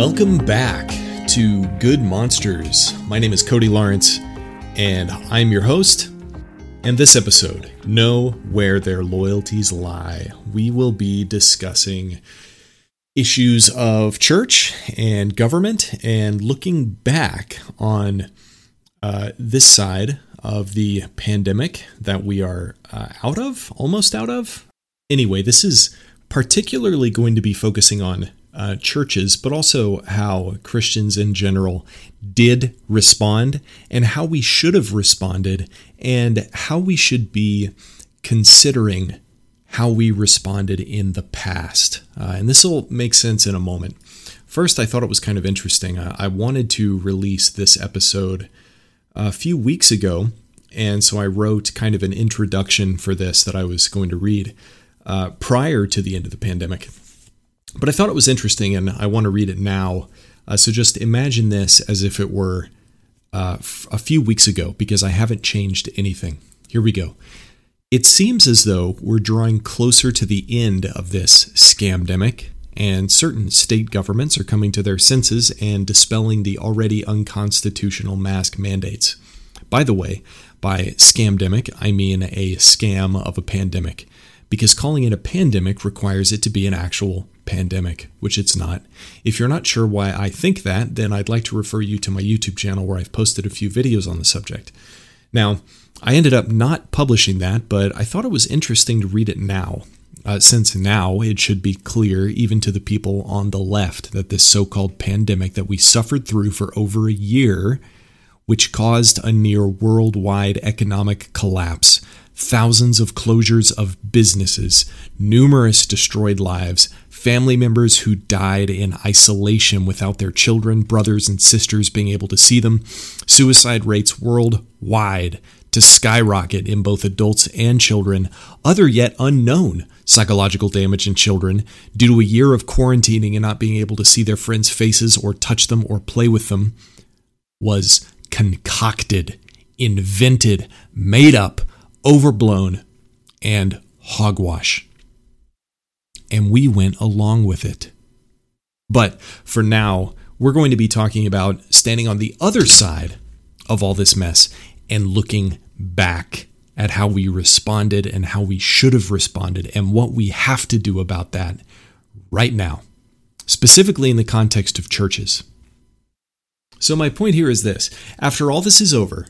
Welcome back to Good Monsters. My name is Cody Lawrence, and I'm your host. And this episode, Know Where Their Loyalties Lie, we will be discussing issues of church and government and looking back on uh, this side of the pandemic that we are uh, out of, almost out of. Anyway, this is particularly going to be focusing on uh, churches, but also how Christians in general did respond and how we should have responded and how we should be considering how we responded in the past. Uh, and this will make sense in a moment. First, I thought it was kind of interesting. Uh, I wanted to release this episode a few weeks ago, and so I wrote kind of an introduction for this that I was going to read uh, prior to the end of the pandemic. But I thought it was interesting, and I want to read it now. Uh, so just imagine this as if it were uh, f- a few weeks ago, because I haven't changed anything. Here we go. It seems as though we're drawing closer to the end of this scamdemic, and certain state governments are coming to their senses and dispelling the already unconstitutional mask mandates. By the way, by scamdemic, I mean a scam of a pandemic, because calling it a pandemic requires it to be an actual pandemic, which it's not. If you're not sure why I think that, then I'd like to refer you to my YouTube channel where I've posted a few videos on the subject. Now, I ended up not publishing that, but I thought it was interesting to read it now, uh, since now it should be clear, even to the people on the left, that this so called pandemic that we suffered through for over a year, which caused a near worldwide economic collapse, thousands of closures of businesses, numerous destroyed lives, family members who died in isolation without their children, brothers, and sisters being able to see them, suicide rates worldwide to skyrocket in both adults and children, other yet unknown psychological damage in children due to a year of quarantining and not being able to see their friends' faces or touch them or play with them, was concocted, invented, made up, overblown, and hogwash and we went along with it. But for now, we're going to be talking about standing on the other side of all this mess and looking back at how we responded and how we should have responded and what we have to do about that right now, specifically in the context of churches. So, my point here is this after all this is over,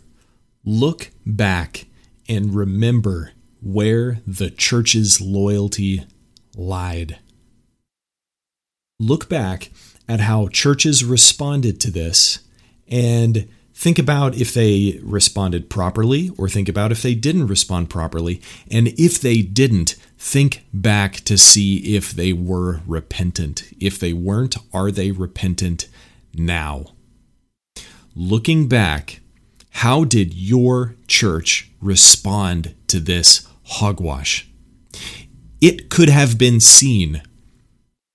look back and remember where the church's loyalty lied. Look back at how churches responded to this and think about if they responded properly or think about if they didn't respond properly. And if they didn't, think back to see if they were repentant. If they weren't, are they repentant now? Looking back, how did your church respond to this hogwash? it could have been seen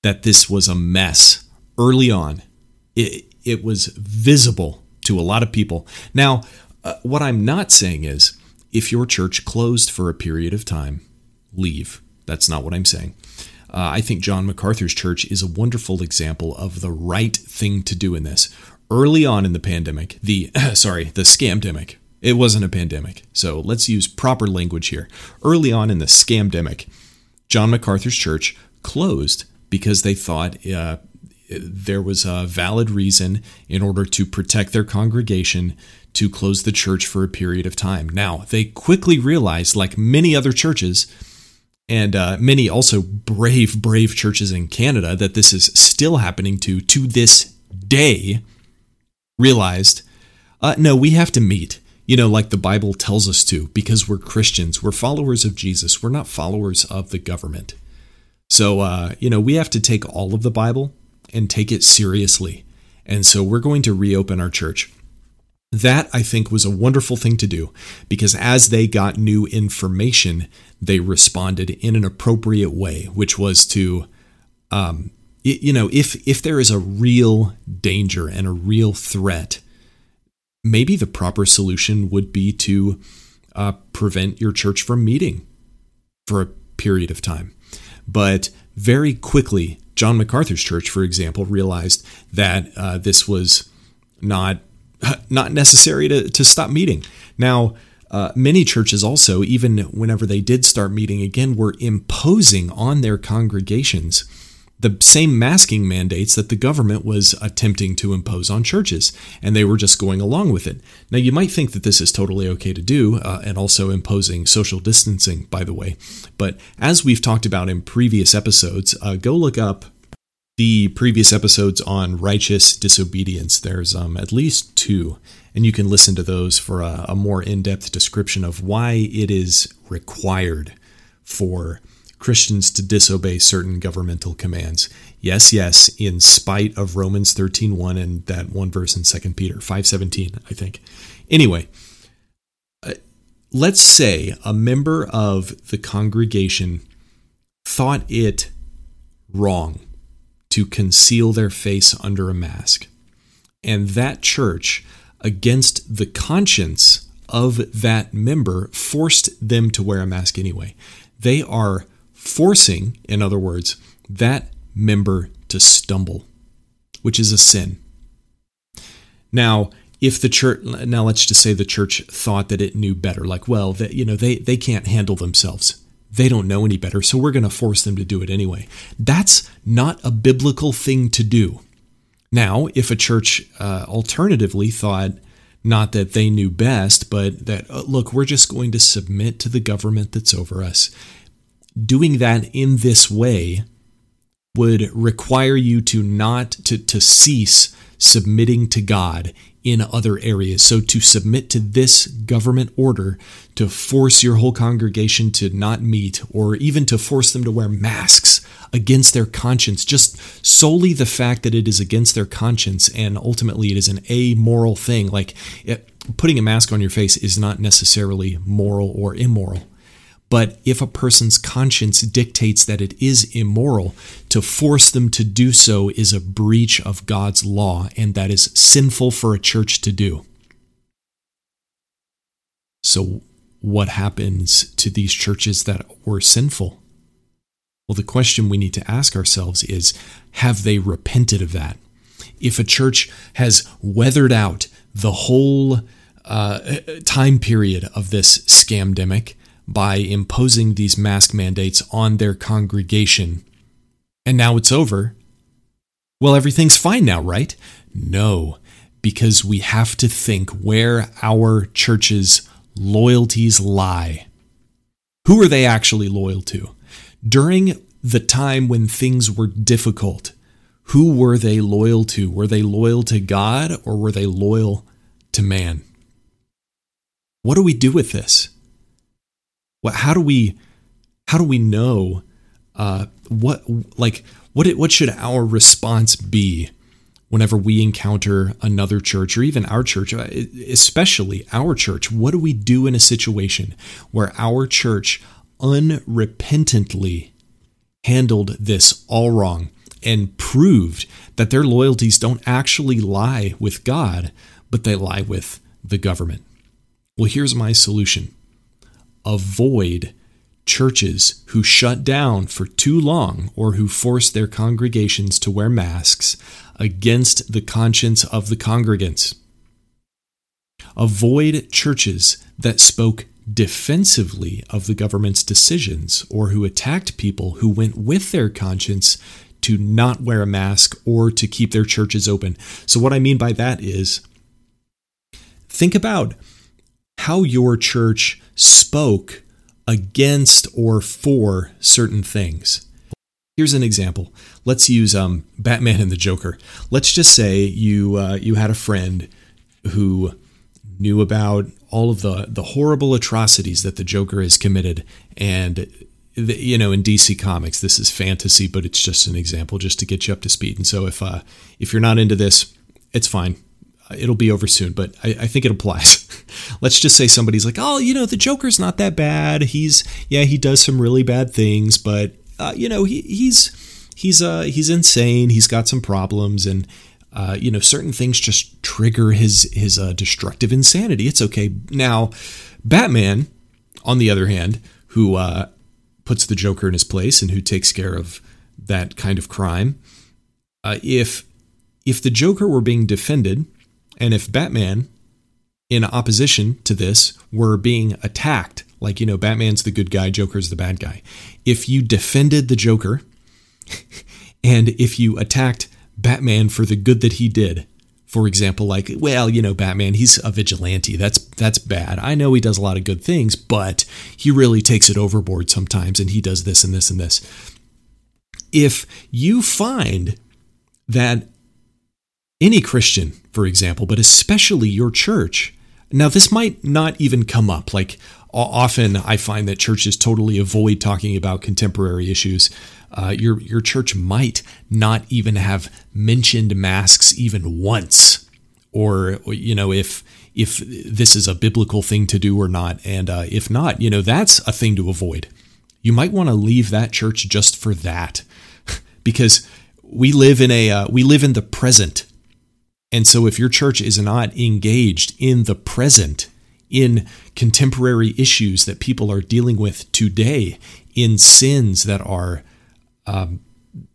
that this was a mess early on. It, it was visible to a lot of people. Now, uh, what I'm not saying is if your church closed for a period of time, leave. That's not what I'm saying. Uh, I think John MacArthur's church is a wonderful example of the right thing to do in this. Early on in the pandemic, the sorry, the scamdemic. It wasn't a pandemic, so let's use proper language here. Early on in the scamdemic, John MacArthur's church closed because they thought uh, there was a valid reason in order to protect their congregation to close the church for a period of time. Now, they quickly realized, like many other churches, and uh, many also brave, brave churches in Canada, that this is still happening to to this day, realized, uh, no, we have to meet you know, like the Bible tells us to, because we're Christians, we're followers of Jesus, we're not followers of the government. So, uh, you know, we have to take all of the Bible and take it seriously. And so we're going to reopen our church. That, I think, was a wonderful thing to do because as they got new information, they responded in an appropriate way, which was to, um, you know, if if there is a real danger and a real threat, maybe the proper solution would be to uh, prevent your church from meeting for a period of time. But very quickly, John MacArthur's church, for example, realized that uh, this was not not necessary to, to stop meeting. Now, uh, many churches also, even whenever they did start meeting again, were imposing on their congregations the same masking mandates that the government was attempting to impose on churches, and they were just going along with it. Now, you might think that this is totally okay to do, uh, and also imposing social distancing, by the way. But as we've talked about in previous episodes, uh, go look up the previous episodes on righteous disobedience. There's um, at least two, and you can listen to those for a, a more in depth description of why it is required for Christians to disobey certain governmental commands. Yes, yes, in spite of Romans 13:1 and that one verse in 2 Peter 5:17, I think. Anyway, uh, let's say a member of the congregation thought it wrong to conceal their face under a mask. And that church, against the conscience of that member, forced them to wear a mask anyway. They are forcing, in other words, that member to stumble, which is a sin. Now, if the church now let's just say the church thought that it knew better like well that you know they they can't handle themselves. They don't know any better so we're going to force them to do it anyway. That's not a biblical thing to do. Now if a church uh, alternatively thought not that they knew best but that uh, look we're just going to submit to the government that's over us doing that in this way would require you to not to, to cease submitting to God in other areas. So to submit to this government order to force your whole congregation to not meet or even to force them to wear masks against their conscience, just solely the fact that it is against their conscience and ultimately it is an amoral thing. Like it, putting a mask on your face is not necessarily moral or immoral. But if a person's conscience dictates that it is immoral, to force them to do so is a breach of God's law, and that is sinful for a church to do. So, what happens to these churches that were sinful? Well, the question we need to ask ourselves is have they repented of that? If a church has weathered out the whole uh, time period of this scamdemic, by imposing these mask mandates on their congregation. And now it's over. Well, everything's fine now, right? No, because we have to think where our church's loyalties lie. Who are they actually loyal to? During the time when things were difficult, who were they loyal to? Were they loyal to God or were they loyal to man? What do we do with this? What? How do we? How do we know? Uh, what like what? What should our response be whenever we encounter another church or even our church, uh, especially our church? What do we do in a situation where our church unrepentantly handled this all wrong and proved that their loyalties don't actually lie with God, but they lie with the government? Well, here's my solution avoid churches who shut down for too long or who force their congregations to wear masks against the conscience of the congregants. Avoid churches that spoke defensively of the government's decisions or who attacked people who went with their conscience to not wear a mask or to keep their churches open. So, what I mean by that is think about how your church spoke against or for certain things. Here's an example. Let's use um, Batman and the Joker. Let's just say you uh, you had a friend who knew about all of the the horrible atrocities that the Joker has committed, and the, you know in DC Comics this is fantasy, but it's just an example just to get you up to speed. And so if uh, if you're not into this, it's fine it'll be over soon, but I, I, think it applies. Let's just say somebody's like, oh, you know, the Joker's not that bad. He's yeah, he does some really bad things, but uh, you know, he, he's he's uh he's insane. He's got some problems, and uh, you know, certain things just trigger his his uh, destructive insanity. It's okay. Now, Batman, on the other hand, who uh, puts the Joker in his place and who takes care of that kind of crime. Uh, if if the Joker were being defended, and if Batman, in opposition to this, were being attacked, like you know, Batman's the good guy, Joker's the bad guy. If you defended the Joker, and if you attacked Batman for the good that he did, for example, like, well, you know, Batman, he's a vigilante. That's that's bad. I know he does a lot of good things, but he really takes it overboard sometimes and he does this and this and this. If you find that any Christian, for example, but especially your church, now this might not even come up. Like often I find that churches totally avoid talking about contemporary issues. Uh, your your church might not even have mentioned masks even once, or you know if if this is a biblical thing to do or not, and uh, if not, you know that's a thing to avoid. You might want to leave that church just for that, because we live in a uh, we live in the present, and so if your church is not engaged in the present, in contemporary issues that people are dealing with today, in sins that are um,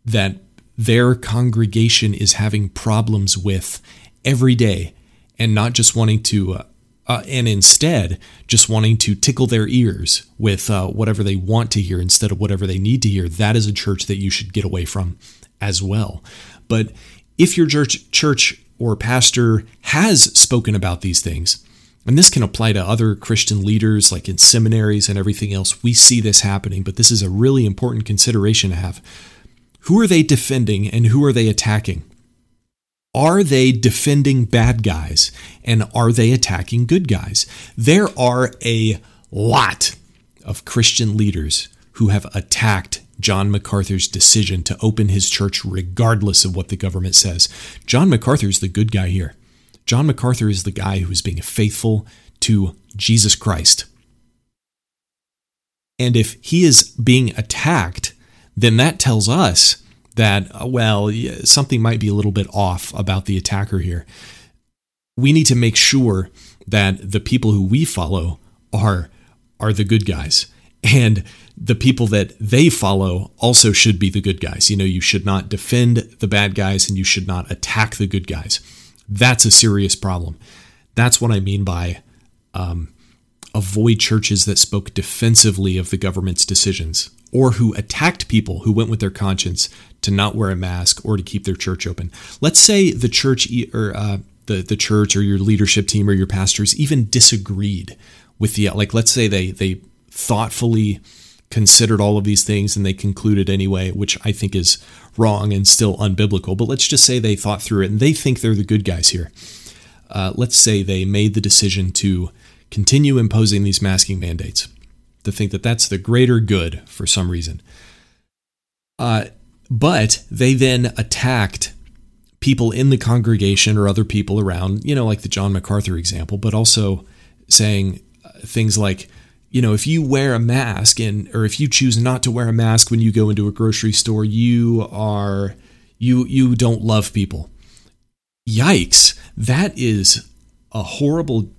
that their congregation is having problems with every day and not just wanting to uh, uh, and instead just wanting to tickle their ears with uh, whatever they want to hear instead of whatever they need to hear that is a church that you should get away from as well. But if your church church or pastor has spoken about these things and this can apply to other Christian leaders, like in seminaries and everything else. We see this happening, but this is a really important consideration to have. Who are they defending and who are they attacking? Are they defending bad guys and are they attacking good guys? There are a lot of Christian leaders who have attacked John MacArthur's decision to open his church regardless of what the government says. John MacArthur's the good guy here. John MacArthur is the guy who is being faithful to Jesus Christ. And if he is being attacked, then that tells us that, uh, well, something might be a little bit off about the attacker here. We need to make sure that the people who we follow are, are the good guys. And the people that they follow also should be the good guys. You know, you should not defend the bad guys and you should not attack the good guys. That's a serious problem. That's what I mean by um, avoid churches that spoke defensively of the government's decisions or who attacked people who went with their conscience to not wear a mask or to keep their church open. Let's say the church or uh, the the church or your leadership team or your pastors even disagreed with the like. Let's say they they thoughtfully considered all of these things and they concluded anyway, which I think is wrong and still unbiblical. But let's just say they thought through it and they think they're the good guys here. Uh, let's say they made the decision to continue imposing these masking mandates, to think that that's the greater good for some reason. Uh, but they then attacked people in the congregation or other people around, you know, like the John MacArthur example, but also saying uh, things like, you know, if you wear a mask and or if you choose not to wear a mask when you go into a grocery store, you are you you don't love people. Yikes. That is a horrible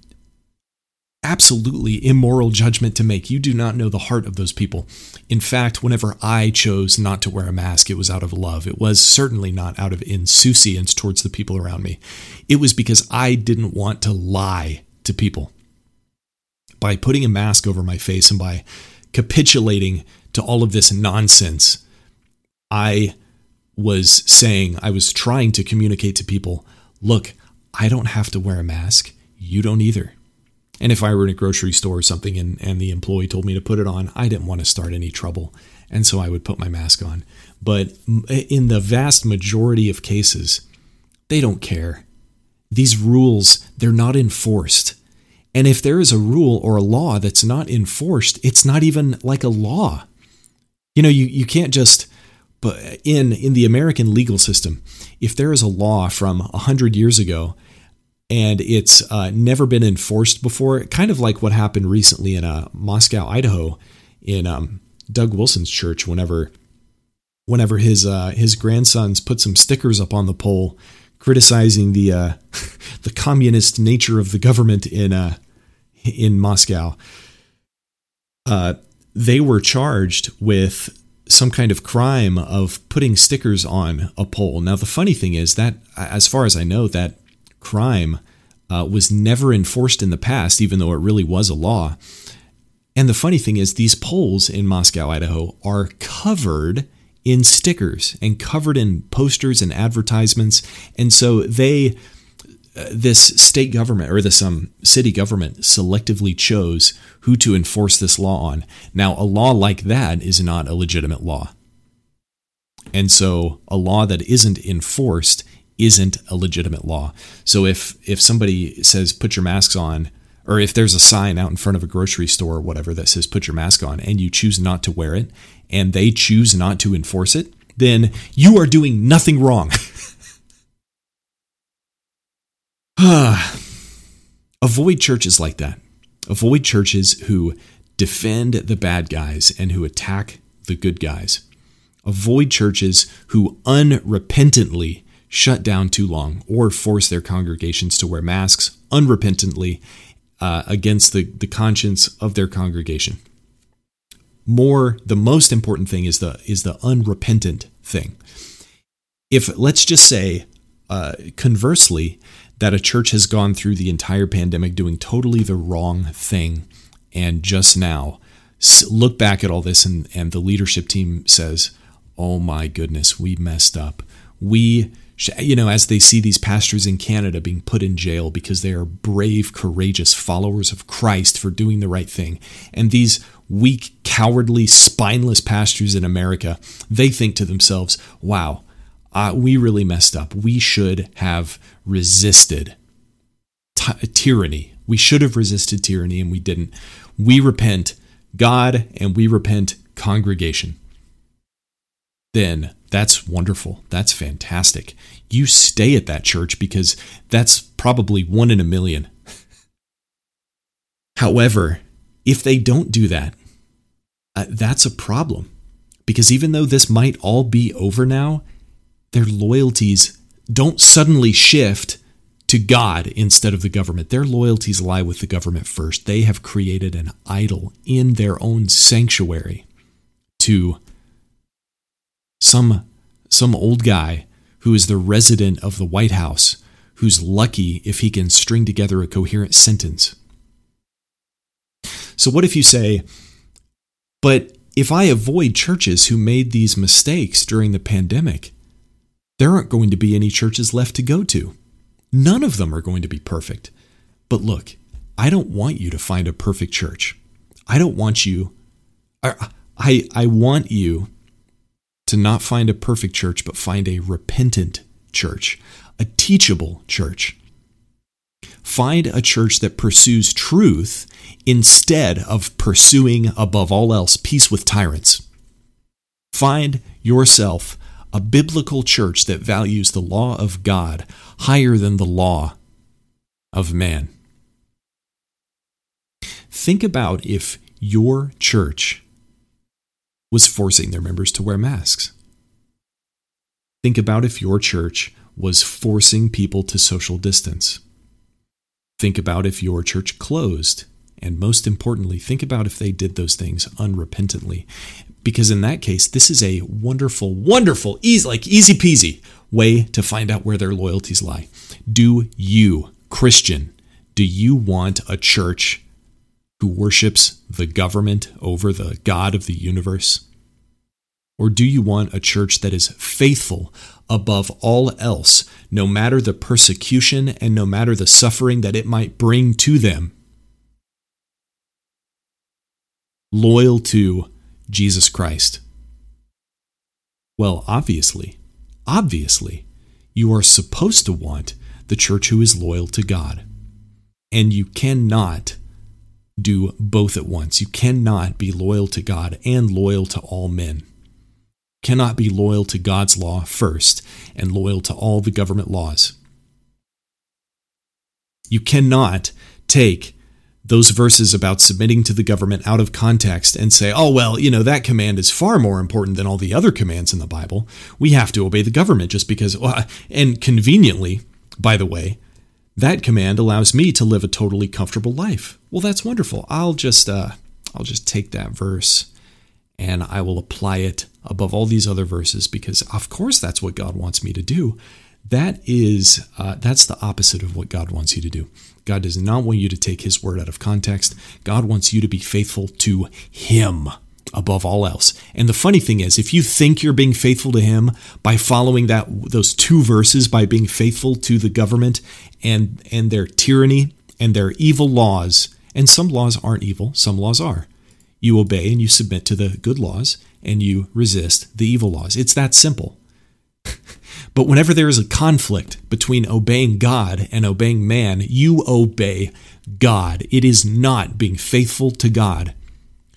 absolutely immoral judgment to make. You do not know the heart of those people. In fact, whenever I chose not to wear a mask, it was out of love. It was certainly not out of insouciance towards the people around me. It was because I didn't want to lie to people by putting a mask over my face and by capitulating to all of this nonsense, I was saying, I was trying to communicate to people look, I don't have to wear a mask. You don't either. And if I were in a grocery store or something and, and the employee told me to put it on, I didn't want to start any trouble. And so I would put my mask on. But in the vast majority of cases, they don't care. These rules, they're not enforced. And if there is a rule or a law that's not enforced, it's not even like a law. You know, you, you can't just but in in the American legal system, if there is a law from a hundred years ago and it's uh, never been enforced before, kind of like what happened recently in uh, Moscow, Idaho, in um, Doug Wilson's church, whenever whenever his uh, his grandsons put some stickers up on the pole criticizing the uh, the communist nature of the government in uh, in Moscow. Uh, they were charged with some kind of crime of putting stickers on a pole. Now, the funny thing is that, as far as I know, that crime uh, was never enforced in the past, even though it really was a law. And the funny thing is, these poles in Moscow, Idaho, are covered in stickers and covered in posters and advertisements. And so they, uh, this state government or this um, city government selectively chose who to enforce this law on. Now, a law like that is not a legitimate law. And so a law that isn't enforced isn't a legitimate law. So if if somebody says put your masks on or if there's a sign out in front of a grocery store or whatever that says put your mask on and you choose not to wear it and they choose not to enforce it, then you are doing nothing wrong. Avoid churches like that. Avoid churches who defend the bad guys and who attack the good guys. Avoid churches who unrepentantly shut down too long or force their congregations to wear masks unrepentantly uh, against the, the conscience of their congregation. More, the most important thing is the is the unrepentant thing. If let's just say, uh, conversely, that a church has gone through the entire pandemic doing totally the wrong thing, and just now look back at all this, and, and the leadership team says, "Oh my goodness, we messed up. We you know, as they see these pastors in Canada being put in jail because they are brave, courageous followers of Christ for doing the right thing. And these weak, cowardly, spineless pastors in America, they think to themselves, wow, uh, we really messed up. We should have resisted tyranny. We should have resisted tyranny and we didn't. We repent, God, and we repent, congregation. Then that's wonderful. That's fantastic. You stay at that church because that's probably one in a million. However, if they don't do that, uh, that's a problem. Because even though this might all be over now, their loyalties don't suddenly shift to God instead of the government. Their loyalties lie with the government first. They have created an idol in their own sanctuary to some some old guy who is the resident of the White House who's lucky if he can string together a coherent sentence. So, what if you say, but if I avoid churches who made these mistakes during the pandemic, there aren't going to be any churches left to go to. None of them are going to be perfect. But look, I don't want you to find a perfect church. I don't want you, I, I, I want you to not find a perfect church, but find a repentant church, a teachable church. Find a church that pursues truth instead of pursuing, above all else, peace with tyrants. Find yourself a biblical church that values the law of God higher than the law of man. Think about if your church was forcing their members to wear masks. Think about if your church was forcing people to social distance. Think about if your church closed. And most importantly, think about if they did those things unrepentantly. Because in that case, this is a wonderful, wonderful, easy, like easy peasy way to find out where their loyalties lie. Do you, Christian, do you want a church who worships the government over the God of the universe? Or do you want a church that is faithful above all else, no matter the persecution and no matter the suffering that it might bring to them? Loyal to Jesus Christ. Well, obviously, obviously, you are supposed to want the church who is loyal to God. And you cannot do both at once. You cannot be loyal to God and loyal to all men. Cannot be loyal to God's law first and loyal to all the government laws. You cannot take those verses about submitting to the government out of context and say, oh, well, you know, that command is far more important than all the other commands in the Bible. We have to obey the government just because, and conveniently, by the way, that command allows me to live a totally comfortable life. Well, that's wonderful. I'll just uh, I'll just take that verse and I will apply it above all these other verses because, of course, that's what God wants me to do. That is, uh, that's the opposite of what God wants you to do. God does not want you to take His word out of context. God wants you to be faithful to Him above all else. And the funny thing is, if you think you're being faithful to Him by following that those two verses, by being faithful to the government and and their tyranny and their evil laws, and some laws aren't evil, some laws are. You obey and you submit to the good laws, and you resist the evil laws. It's that simple. but whenever there is a conflict between obeying God and obeying man, you obey God. It is not being faithful to God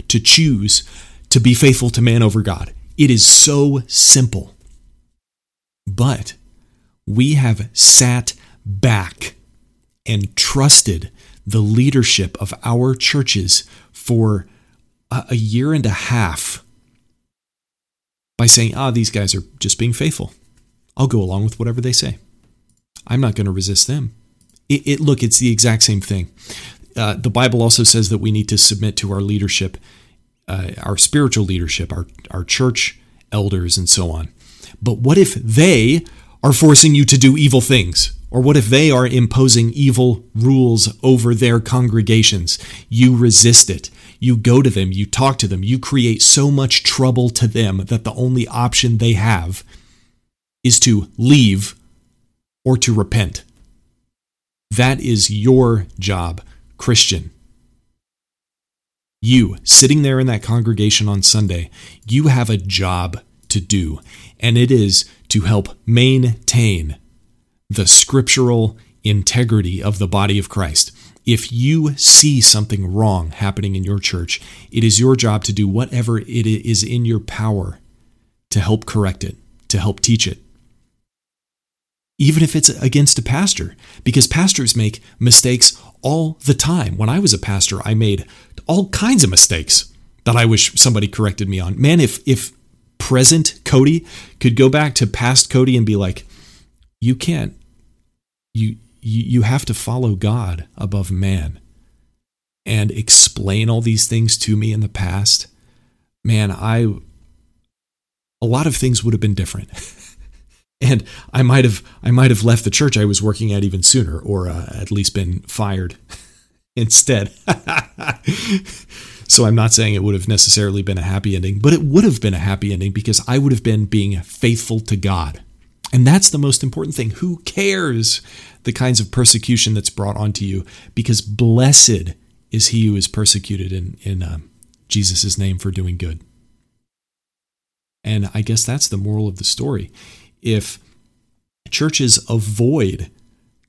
to choose to be faithful to man over God. It is so simple. But we have sat back and trusted the leadership of our churches for a year and a half by saying, ah, these guys are just being faithful. I'll go along with whatever they say. I'm not going to resist them. It, it, look, it's the exact same thing. Uh, the Bible also says that we need to submit to our leadership, uh, our spiritual leadership, our, our church elders, and so on. But what if they are forcing you to do evil things? Or what if they are imposing evil rules over their congregations? You resist it. You go to them, you talk to them, you create so much trouble to them that the only option they have is to leave or to repent. That is your job, Christian. You, sitting there in that congregation on Sunday, you have a job to do, and it is to help maintain the scriptural integrity of the body of Christ. If you see something wrong happening in your church, it is your job to do whatever it is in your power to help correct it, to help teach it. Even if it's against a pastor, because pastors make mistakes all the time. When I was a pastor, I made all kinds of mistakes that I wish somebody corrected me on. Man, if if present Cody could go back to past Cody and be like, you can't you you you have to follow God above man and explain all these things to me in the past, man, I a lot of things would have been different. and I might have I might have left the church I was working at even sooner or uh, at least been fired instead. so I'm not saying it would have necessarily been a happy ending, but it would have been a happy ending because I would have been being faithful to God. And that's the most important thing. Who cares the kinds of persecution that's brought onto you because blessed is he who is persecuted in, in um, Jesus' name for doing good. And I guess that's the moral of the story. If churches avoid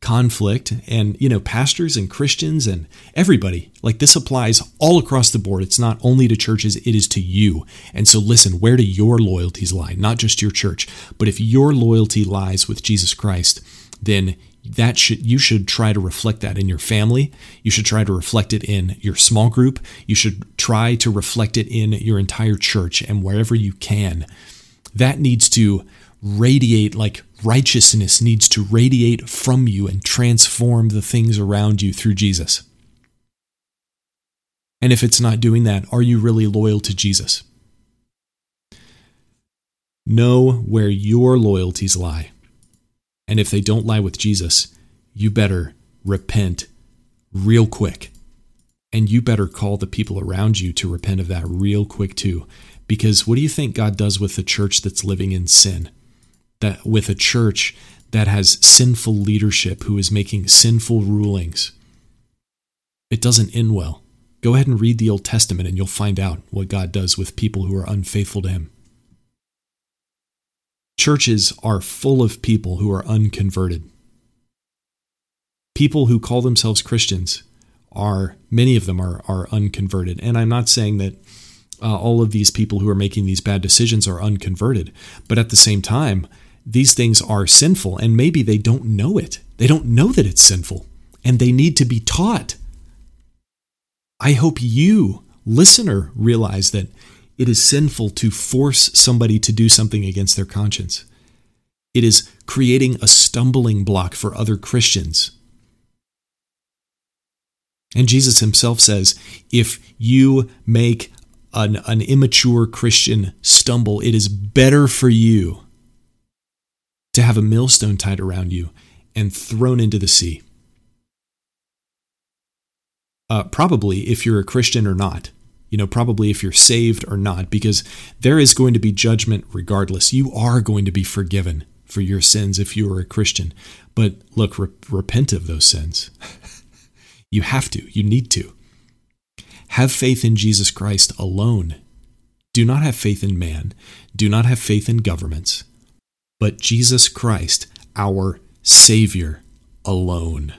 conflict and you know pastors and christians and everybody like this applies all across the board. It's not only to churches it is to you. And so listen where do your loyalties lie? Not just your church but if your loyalty lies with jesus christ then that should you should try to reflect that in your family. You should try to reflect it in your small group. You should try to reflect it in your entire church and wherever you can. That needs to radiate like righteousness needs to radiate from you and transform the things around you through Jesus and if it's not doing that are you really loyal to Jesus know where your loyalties lie and if they don't lie with Jesus, you better repent real quick. And you better call the people around you to repent of that real quick too. Because what do you think God does with a church that's living in sin? That with a church that has sinful leadership who is making sinful rulings. It doesn't end well. Go ahead and read the Old Testament and you'll find out what God does with people who are unfaithful to Him. Churches are full of people who are unconverted. People who call themselves Christians are, many of them are, are unconverted. And I'm not saying that uh, all of these people who are making these bad decisions are unconverted, but at the same time, these things are sinful and maybe they don't know it. They don't know that it's sinful and they need to be taught. I hope you, listener, realize that it is sinful to force somebody to do something against their conscience. It is creating a stumbling block for other Christians. And Jesus himself says if you make an, an immature Christian stumble, it is better for you to have a millstone tied around you and thrown into the sea. Uh, probably if you're a Christian or not. You know, probably if you're saved or not, because there is going to be judgment regardless. You are going to be forgiven for your sins if you are a Christian. But look, re- repent of those sins. you have to, you need to. Have faith in Jesus Christ alone. Do not have faith in man. Do not have faith in governments. But Jesus Christ, our Savior, alone.